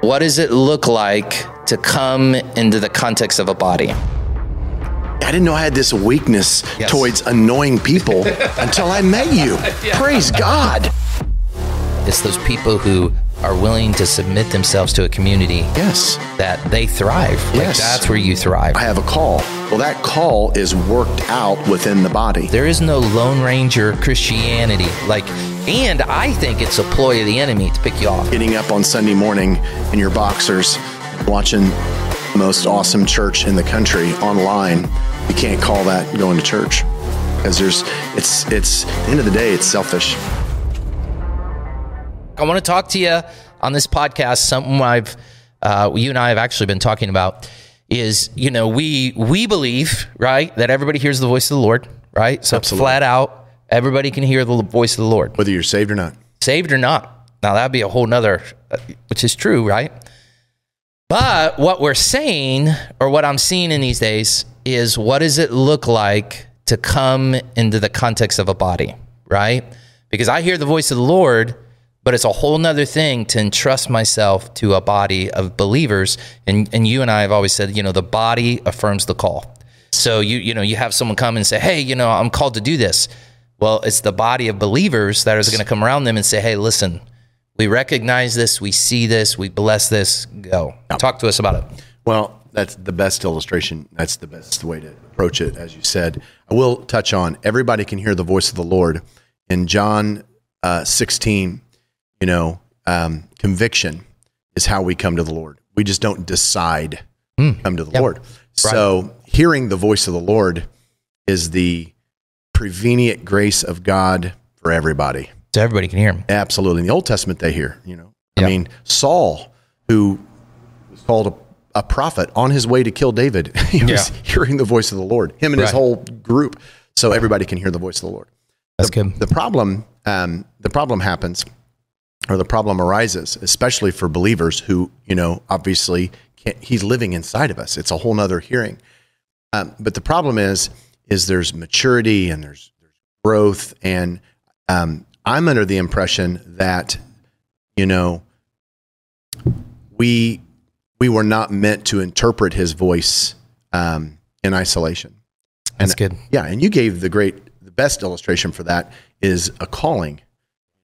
what does it look like to come into the context of a body? I didn't know I had this weakness Yes. towards annoying people until I met you. Praise God. It's those people who are willing to submit themselves to a community Yes. that they thrive. Like Yes. that's where you thrive. I have a call. Well, that call is worked out within the body. There is no Lone Ranger Christianity. Like, and I think it's a ploy of the enemy to pick you off. Getting up on Sunday morning in your boxers, watching the most awesome church in the country online, you can't call that going to church because there's it's it's at the end of the day it's selfish. I want to talk to you on this podcast. Something I've, uh, you and I have actually been talking about is, you know, we we believe right that everybody hears the voice of the Lord, right? So Absolutely. flat out, everybody can hear the voice of the Lord, Whether you're saved or not. saved or not. Now that'd be a whole nother, uh, which is true, right? But what we're saying, or what I'm seeing in these days, is what does it look like to come into the context of a body, right? Because I hear the voice of the Lord, but it's a whole nother thing to entrust myself to a body of believers. And and you and I have always said, you know, the body affirms the call. So you you know you have someone come and say, hey, you know, I'm called to do this. Well, it's the body of believers that is going to come around them and say, hey, listen, we recognize this, we see this, we bless this. Go talk to us about it. Well, that's the best illustration. That's the best way to approach it, as you said. I will touch on everybody can hear the voice of the Lord. In John uh, 16, you know, um, conviction is how we come to the Lord. We just don't decide to come to the Lord. So, hearing the voice of the Lord is the prevenient grace of God for everybody. So everybody can hear him. Absolutely. In the Old Testament, they hear, you know. I mean, Saul, who was called a, a prophet on his way to kill David, he was Yeah. hearing the voice of the Lord, him and his whole group. So everybody can hear the voice of the Lord. That's the, good. The problem, um, the problem happens, or the problem arises, especially for believers who, you know, obviously can't, he's living inside of us. It's a whole nother hearing. Um, but the problem is, is there's maturity and there's, there's growth, and um, I'm under the impression that, you know, we we were not meant to interpret his voice um, in isolation. That's good. Yeah, and you gave the great, the best illustration for that is a calling.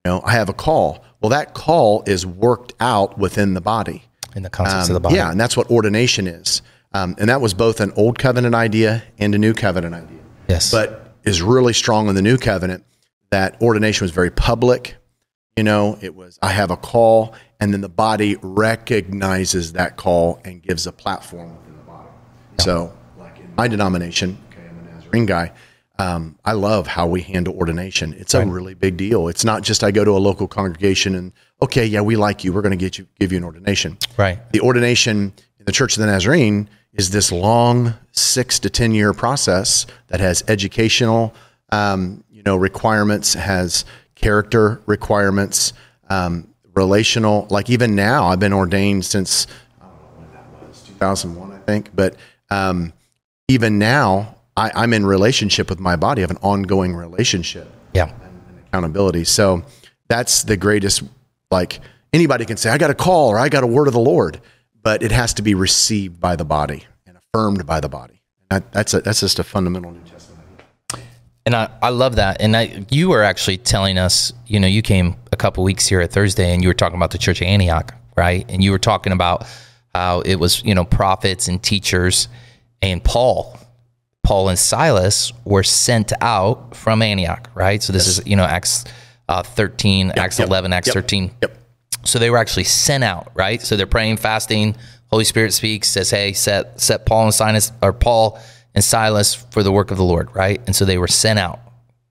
You know, I have a call. Well, that call is worked out within the body. In the context Um, of the body. Yeah, and that's what ordination is. Um, and that was both an old covenant idea and a new covenant idea. Yes. But is really strong in the new covenant that ordination was very public. You know, it was, I have a call, and then the body recognizes that call and gives a platform within the body. So, like in my denomination, okay, I'm a Nazarene guy. Um, I love how we handle ordination. It's a really big deal. It's not just I go to a local congregation and okay, yeah, we like you. We're going to get you, give you an ordination. right. The ordination in the Church of the Nazarene is this long six to ten year process that has educational, um, you know, requirements, has character requirements, um, relational. Like even now, I've been ordained since I don't know when that was, 2001, I think. But um, even now, I, I'm in relationship with my body. I have an ongoing relationship Yeah. and accountability. So that's the greatest. Like anybody can say, I got a call or I got a word of the Lord, but it has to be received by the body and affirmed by the body. And that, that's a, that's just a fundamental New Testament. And I, I love that. And I, you were actually telling us, you know, you came a couple weeks here at Thursday and you were talking about the church of Antioch, right? And you were talking about how it was, you know, prophets and teachers and Paul, Paul and Silas were sent out from Antioch, right? So this is, you know, Acts uh, 13, Acts yep, 11, Acts yep, 13. Yep. So they were actually sent out, right? So they're praying, fasting. Holy Spirit speaks, says, "Hey, set set Paul and Silas or Paul and Silas for the work of the Lord," right? And so they were sent out.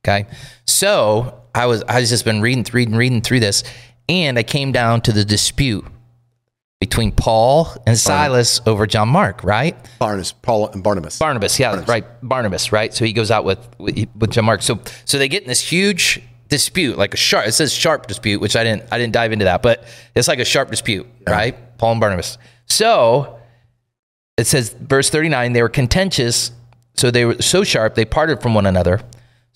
Okay. So I was I was just been reading, reading, reading through this, and I came down to the dispute between Paul and Silas over John Mark, right? Barnabas, Paul and Barnabas. Barnabas, yeah, right. Barnabas, right? So he goes out with, with John Mark. So so they get in this huge dispute, like a sharp. It says sharp dispute, which I didn't I didn't dive into that, but it's like a sharp dispute, right? Paul and Barnabas. So it says verse thirty nine. They were contentious, so they were so sharp they parted from one another.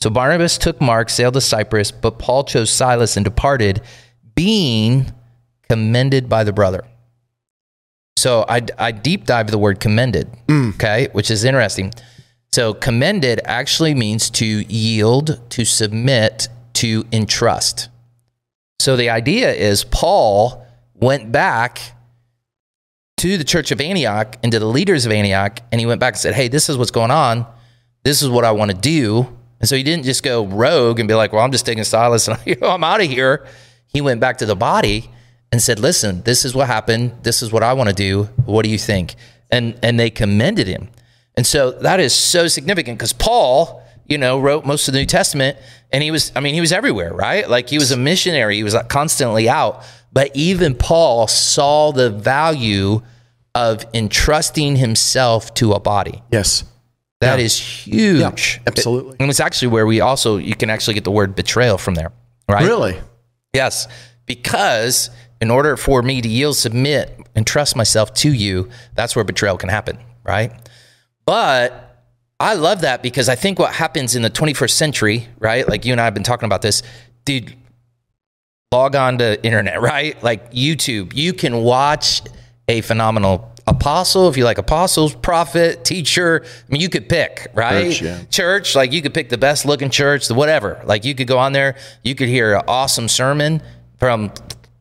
So Barnabas took Mark, sailed to Cyprus, but Paul chose Silas and departed, being commended by the brother. So I, I deep dive the word commended, mm. okay, which is interesting. So commended actually means to yield, to submit, to entrust. So the idea is Paul went back to the church of Antioch and to the leaders of Antioch, and he went back and said, Hey, this is what's going on. This is what I want to do. And so he didn't just go rogue and be like, Well, I'm just taking Silas and I'm out of here. He went back to the body and said, Listen, this is what happened. This is what I want to do. What do you think? And and they commended him. And so that is so significant because Paul, you know, wrote most of the New Testament and he was, I mean, he was everywhere, right? Like he was a missionary, he was like constantly out. But even Paul saw the value of entrusting himself to a body. Yes. That is huge. absolutely. And it's actually where we also, you can actually get the word betrayal from there, right? Really? Yes. Because in order for me to yield, submit, and trust myself to you, that's where betrayal can happen, right? But I love that because I think what happens in the 21st century, right? Like you and I have been talking about this, dude, log on to internet, right? Like YouTube, you can watch a phenomenal apostle if you like apostles, prophet, teacher. I mean, you could pick, right? Church, yeah. Church, like you could pick the best looking church, the whatever. Like you could go on there, you could hear an awesome sermon from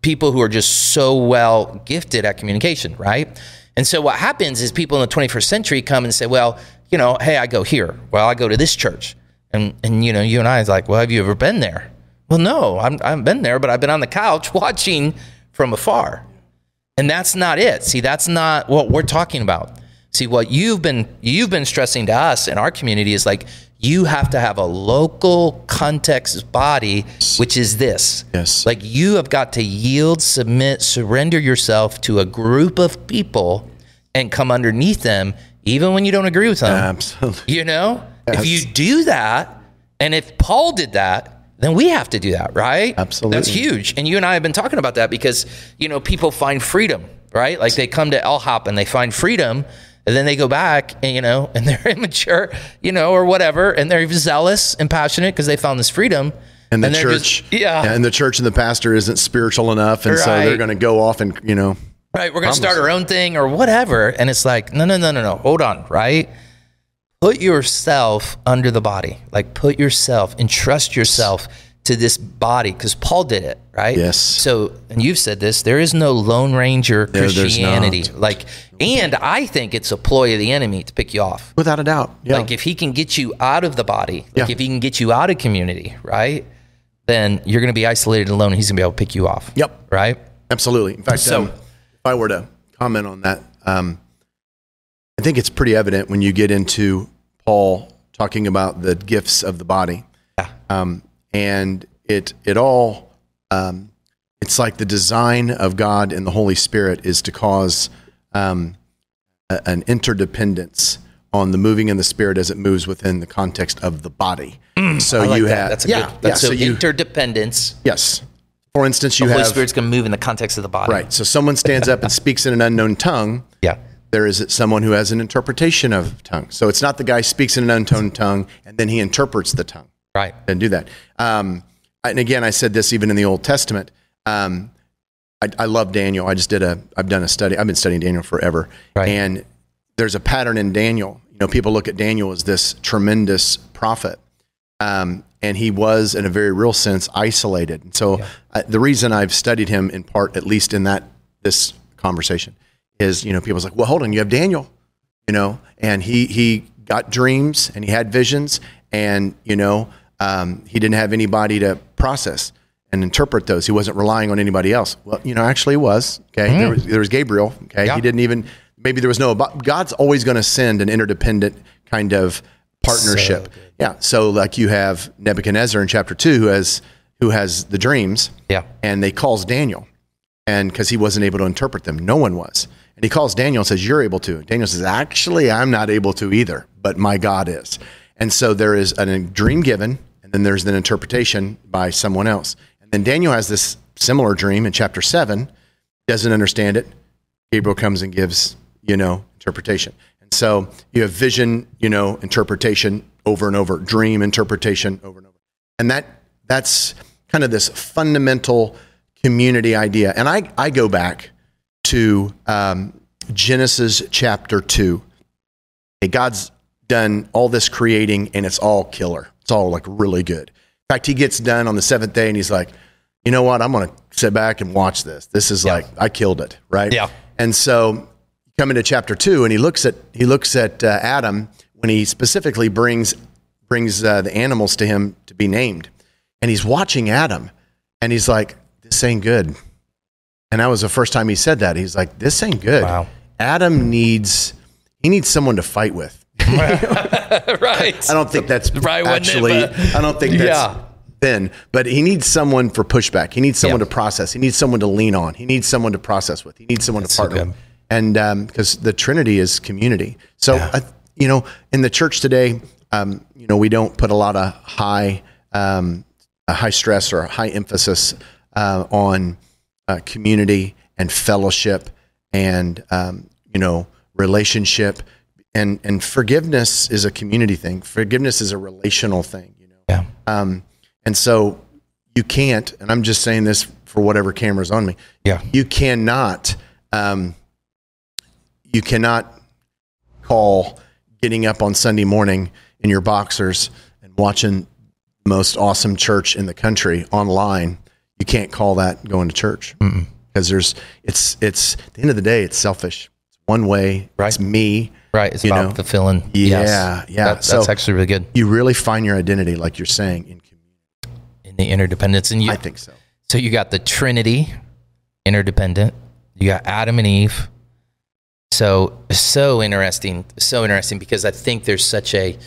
people who are just so well gifted at communication, right? And so what happens is people in the 21st century come and say, well, you know, hey, I go here. Well, I go to this church. And, and you know, you and I is like, well, have you ever been there? Well, no, I'm, I haven't been there, but I've been on the couch watching from afar. And that's not it. See, that's not what we're talking about. See, what you've been you've been stressing to us in our community is like you have to have a local context body, which is this. Yes. Like you have got to yield, submit, surrender yourself to a group of people and come underneath them, even when you don't agree with them. Absolutely. You know? If you do that, and if Paul did that, then we have to do that, right? Absolutely. That's huge. And you and I have been talking about that because, you know, people find freedom, right? Like they come to LHOP and they find freedom and then they go back and, you know, and they're immature, you know, or whatever. And they're zealous and passionate because they found this freedom. And the they're church, just- yeah. and the church and the pastor isn't spiritual enough, and so they're going to go off and you know, right we're going to start our own thing or whatever and it's like no no no no no hold on right? Put yourself under the body like put yourself entrust yourself to this body because paul did it right? Yes. so and you've said this there is no lone ranger there's christianity. like and i think it's a ploy of the enemy to pick you off. Without a doubt, yeah, like if he can get you out of the body like Yeah. if he can get you out of community right then you're going to be isolated and alone and he's going to be able to pick you off. Yep. right? Absolutely. In fact, So- um, I were to comment on that, um, I think it's pretty evident when you get into Paul talking about the gifts of the body, Yeah. um, and it it all um, it's like the design of God and the Holy Spirit is to cause um, a- an interdependence on the moving in the spirit as it moves within the context of the body. so Mm, I like you that. have that's a yeah, good yeah, that's so so you interdependence yes. For instance, you the Holy have Spirit's going to move in the context of the body. right. So someone stands up and speaks in an unknown tongue. Yeah. There is someone who has an interpretation of tongue. So it's not the guy speaks in an unknown tongue and then he interprets the tongue. Right. and do that. Um, and again, I said this even in the Old Testament. Um, I, I love Daniel. I just did a. I've done a study. I've been studying Daniel forever, Right. and there's a pattern in Daniel. You know, people look at Daniel as this tremendous prophet, um, and he was, in a very real sense, isolated. And so, uh, the reason I've studied him in part, at least in that this conversation, is you know people's like, well, hold on, you have Daniel, you know, and he he got dreams and he had visions, and you know um, he didn't have anybody to process and interpret those. He wasn't relying on anybody else. Well, you know, actually, he was okay. There, was, there was Gabriel. Okay, Yeah. he didn't even. Maybe there was no. but God's always going to send an interdependent kind of partnership. So yeah. So like you have Nebuchadnezzar in chapter two, who has who has the dreams. Yeah. And they calls Daniel, and because he wasn't able to interpret them, no one was. And he calls Daniel and says, "You're able to." Daniel says, "Actually, I'm not able to either, but my God is." And so there is a dream given, and then there's an interpretation by someone else. And then Daniel has this similar dream in chapter seven, doesn't understand it. Gabriel comes and gives, you know, interpretation. And so you have vision, you know, interpretation over and over, dream interpretation over and over. And that that's kind of this fundamental community idea. And I, I go back to um, Genesis chapter 2. Hey, God's done all this creating and it's all killer. It's all like really good. In fact, he gets done on the seventh day and he's like, you know what? I'm going to sit back and watch this. This is Yeah. like, I killed it. Right. Yeah. And so come into chapter two and he looks at, he looks at uh, Adam when he specifically brings, brings uh, the animals to him to be named. And he's watching Adam and he's like, this ain't good. And that was the first time he said that. He's like, this ain't good. Wow. Adam needs, he needs someone to fight with. right. I don't think that's Right, wouldn't it, actually. I don't think that's Yeah. thin. But he needs someone for pushback. He needs someone Yeah. to process. He needs someone to lean on. He needs someone to process with. He needs someone to so partner good. And because the Trinity is community, so I, you know, in the church today, um, you know, we don't put a lot of high, um, high stress or high emphasis uh, on uh, community and fellowship and um, you know relationship and and forgiveness is a community thing. Forgiveness is a relational thing. You know, Yeah. um, and so you can't. And I'm just saying this for whatever camera's on me. Yeah. You cannot. Um, you cannot call getting up on Sunday morning in your boxers and watching the most awesome church in the country online. You can't call that going to church because there's it's it's at the end of the day it's selfish. It's one way. Right. It's me. Right. It's about know? the filling. Yeah, yeah. That, that's So- actually really good You really find your identity, like you're saying, in community. in the interdependence. And you, I think so. so you got the Trinity, interdependent. You got Adam and Eve. So so interesting, so interesting because I think there's such a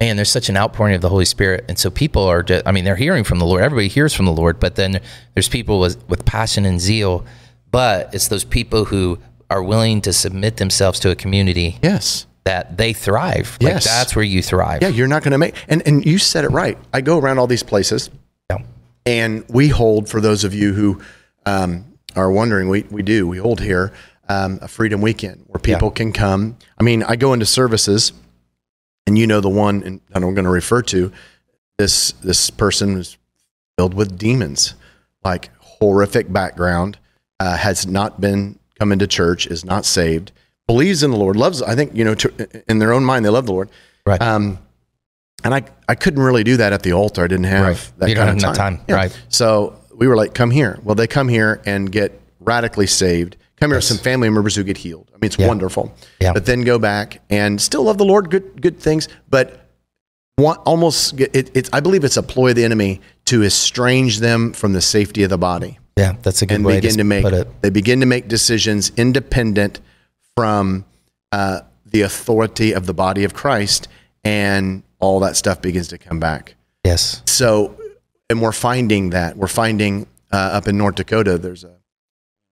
man, there's such an outpouring of the Holy Spirit, and so people are. Just, I mean, they're hearing from the Lord. Everybody hears from the Lord, but then there's people with with passion and zeal. But it's those people who are willing to submit themselves to a community Yes. that they thrive. Like Yes. that's where you thrive. Yeah, you're not going to make. And and you said it right. I go around all these places, Yeah. and we hold for those of you who um, are wondering. We we do. We hold here um, a Freedom Weekend where people can come. I mean, I go into services, and you know the one and that I'm going to refer to. This this person is filled with demons, like horrific background, uh, has not been come into church, is not saved, believes in the Lord, loves. I think you know to, in their own mind they love the Lord. Right. Um, and I, I couldn't really do that at the altar. I didn't have Right. that You don't kind have of time. time. Right. So we were like, come here. Well, they come here and get radically saved. Come here with some family members who get healed. I mean, it's wonderful. Yeah. But then go back and still love the Lord, good good things, but want almost it, it's I believe it's a ploy of the enemy to estrange them from the safety of the body Yeah, that's a good and way begin to, to make put it. they begin to make decisions independent from uh, the authority of the body of Christ, and all that stuff begins to come back. Yes. So, and we're finding that we're finding uh, up in North Dakota. There's a,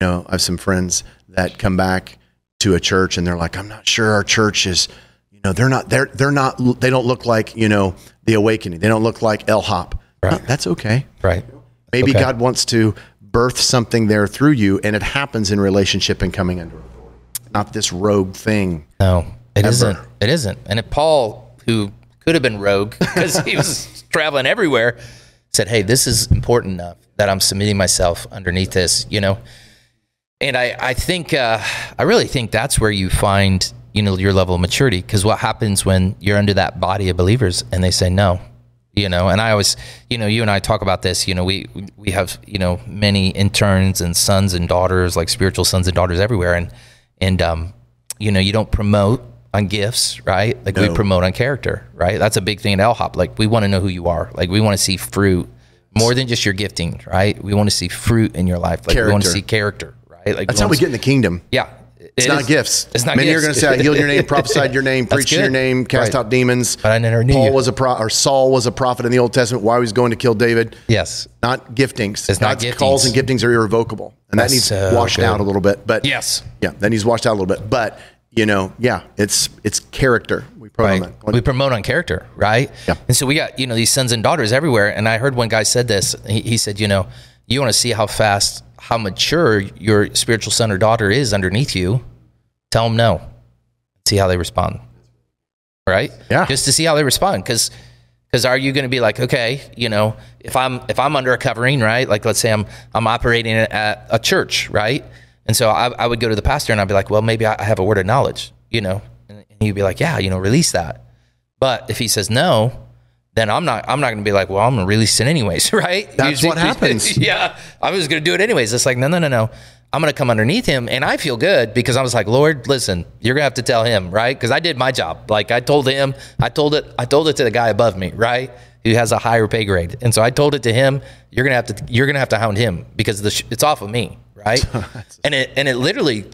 you know, I have some friends that come back to a church and they're like, I'm not sure our church is, you know, they're not they're they're not they don't look like you know the Awakening. They don't look like LHOP. Right. No, that's okay. Right. Maybe Okay. God wants to birth something there through you, and it happens in relationship and coming under authority, not this rogue thing. No, it not It isn't. And if Paul, who could have been rogue because he was traveling everywhere, said, "Hey, this is important enough that I'm submitting myself underneath this," you know. And I, I think, uh, I really think that's where you find, you know, your level of maturity. Because what happens when you're under that body of believers and they say no, you know? And I always, you know, you and I talk about this. You know, we we have, you know, many interns and sons and daughters, like spiritual sons and daughters everywhere, and and um, you know, you don't promote on gifts, right? Like we promote on character, right? That's a big thing at LHOP. Like we want to know who you are. Like we want to see fruit more than just your gifting, right? We want to see fruit in your life. Like we want to see character, right? Like That's how we get in the kingdom. Yeah, It's not gifts. It's not Many gifts. are going to say, "I healed your name, prophesied your name, preached your name, cast Right. out demons." But I never knew Paul you. was a pro, or Saul was a prophet in the Old Testament. Why he was going to kill David? Yes. Not giftings. It's not God's giftings. calls and giftings are irrevocable, and That's that needs so washed good. out a little bit. But Yes. yeah, that needs washed out a little bit. But you know, yeah, it's it's character. We promote Right. that. We promote on character, right? Yeah. And so we got, you know, these sons and daughters everywhere. And I heard one guy said this. He, he said, you know, you want to see how fast, how mature your spiritual son or daughter is underneath you. Tell them no. See how they respond. Right? Yeah. Just to see how they respond. Because because are you going to be like, okay, you know, if I'm if I'm under a covering, right? Like let's say I'm I'm operating at a church, right? And so I, I would go to the pastor and I'd be like, well, maybe I have a word of knowledge, you know, and he'd be like, yeah, you know, release that. But if he says no, then I'm not I'm not going to be like, well, I'm to release it anyways, right? That's what happens. yeah, I was going to do it anyways. It's like, no, no, no, no. I'm going to come underneath him, and I feel good because I was like, Lord, listen, you're going to have to tell him, right? Because I did my job. Like I told him, I told it, I told it to the guy above me, right? Who has a higher pay grade, and so I told it to him. You're gonna have to, you're gonna have to hound him because the sh- it's off of me, right? and it and it literally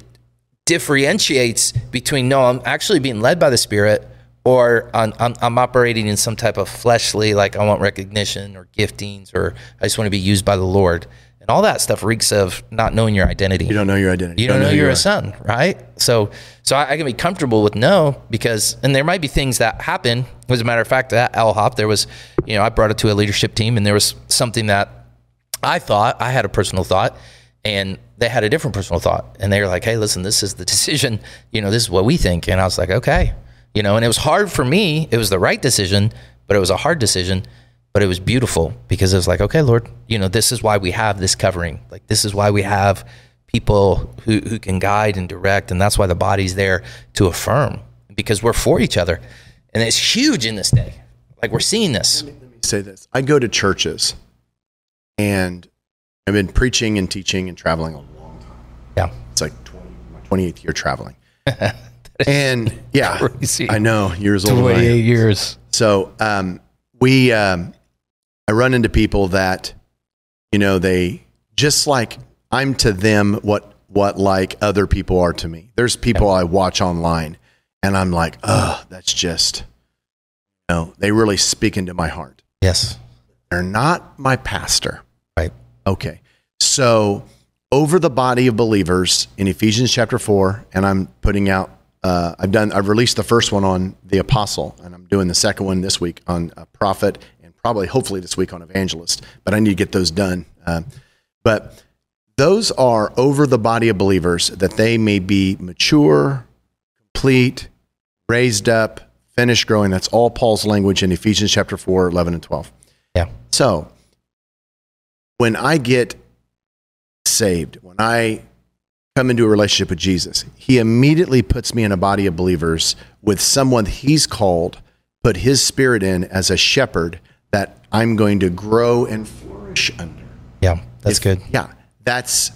differentiates between no, I'm actually being led by the Spirit or I'm, I'm, I'm, operating in some type of fleshly, like I want recognition or giftings, or I just want to be used by the Lord. And all that stuff reeks of not knowing your identity. You don't know your identity. You don't, don't know, know, you're you a son, right? So, so I, I, can be comfortable with no because, and there might be things that happen. As a matter of fact, at LHOP, there was, you know, I brought it to a leadership team, and there was something that I thought I had a personal thought, and they had a different personal thought, and they were like, "Hey, listen, this is the decision. You know, this is what we think." And I was like, "Okay." You know, and it was hard for me. It was the right decision, but it was a hard decision, but it was beautiful because it was like, okay, Lord, you know, this is why we have this covering. Like, this is why we have people who, who can guide and direct. And that's why the body's there to affirm because we're for each other. And it's huge in this day. Like, we're seeing this. Let me, let me say this I go to churches and I've been preaching and teaching and traveling a long time. Yeah. It's like 20, my 28th year traveling. and yeah, crazy. I know years old. Twenty eight years. So um, we, um, I run into people that, you know, they just like I'm to them what what like other people are to me. There's people I watch online, and I'm like, oh, that's just, you know, they really speak into my heart. Yes, they're not my pastor. Right. Okay. So over the body of believers in Ephesians chapter 4, and I'm putting out uh, I've done. I've released the first one on the apostle, and I'm doing the second one this week on a prophet, and probably hopefully this week on evangelist. But I need to get those done. Uh, but those are over the body of believers that they may be mature, complete, raised up, finished growing. That's all Paul's language in Ephesians chapter 4, 11 and 12. Yeah. So when I get saved, when I come into a relationship with Jesus, he immediately puts me in a body of believers with someone he's called, put his spirit in as a shepherd that I'm going to grow and flourish under. Yeah, that's if, good. Yeah, that's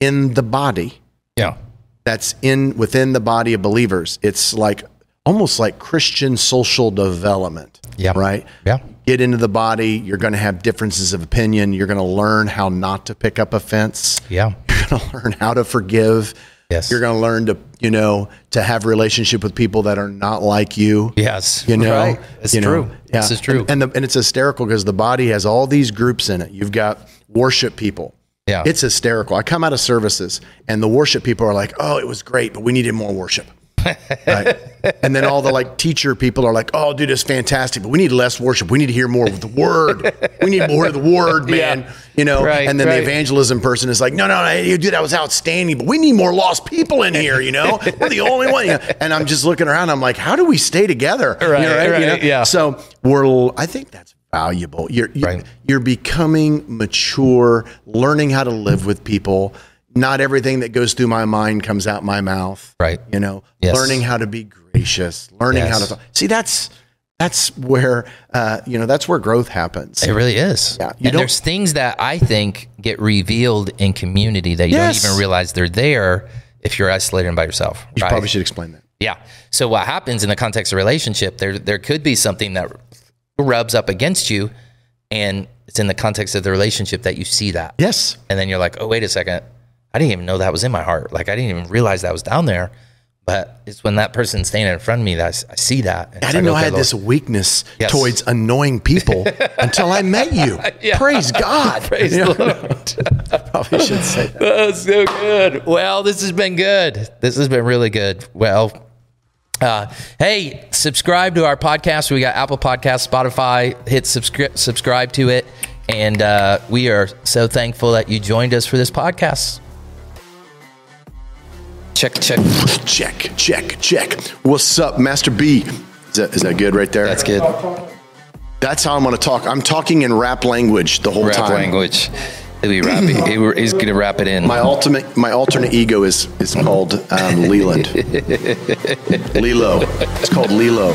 in the body. Yeah. That's in within the body of believers. It's like almost like Christian social development. Yeah. Right? Yeah. Get into the body, you're going to have differences of opinion, you're going to learn how not to pick up offense. Yeah going to learn how to forgive. Yes. You're going to learn to, you know, to have relationship with people that are not like you. Yes. You know, right. it's you true. Know, yeah. This is true. And, and, the, and it's hysterical because the body has all these groups in it. You've got worship people. Yeah. It's hysterical. I come out of services and the worship people are like, oh, it was great, but we needed more worship right? And then all the like teacher people are like, "Oh, dude, it's fantastic, but we need less worship. We need to hear more of the word. We need more of the word, man." Yeah. You know. Right, and then right. the evangelism person is like, "No, no, no, dude, that was outstanding, but we need more lost people in here. You know, we're the only one." You know? And I'm just looking around. I'm like, "How do we stay together?" Right, you know, right, you know? yeah. So we're. I think that's valuable. You're you're, Right. you're becoming mature, learning how to live with people not everything that goes through my mind comes out my mouth. Right. You know, Yes. learning how to be gracious, learning how Yes. to see that's that's where uh, you know that's where growth happens. It really is. Yeah, you and there's things that I think get revealed in community that you Yes. don't even realize they're there if you're isolated by yourself. You right? probably should explain that. Yeah. So what happens in the context of relationship, there there could be something that rubs up against you and it's in the context of the relationship that you see that. Yes. And then you're like, "Oh, wait a second. I didn't even know that was in my heart. Like I didn't even realize that was down there." But it's when that person's standing in front of me that I see that. I didn't know I had Lord. this weakness Yes. towards annoying people until I met you. Yeah. Praise God. Praise You know, Lord. Probably should say that. That's so good. Well, this has been good. This has been really good. Well, uh, hey, subscribe to our podcast. We got Apple Podcast, Spotify. Hit subscribe subscribe to it, and uh, we are so thankful that you joined us for this podcast. Check, check. Check, check, check. What's up, Master B? Is that, is that good right there? That's good. That's how I'm going to talk. I'm talking in rap language the whole time. Rap time. language. He wrap it, he- he's going to wrap it in. My ultimate, my alternate ego is is called um, Leland. Lilo. It's called Lilo.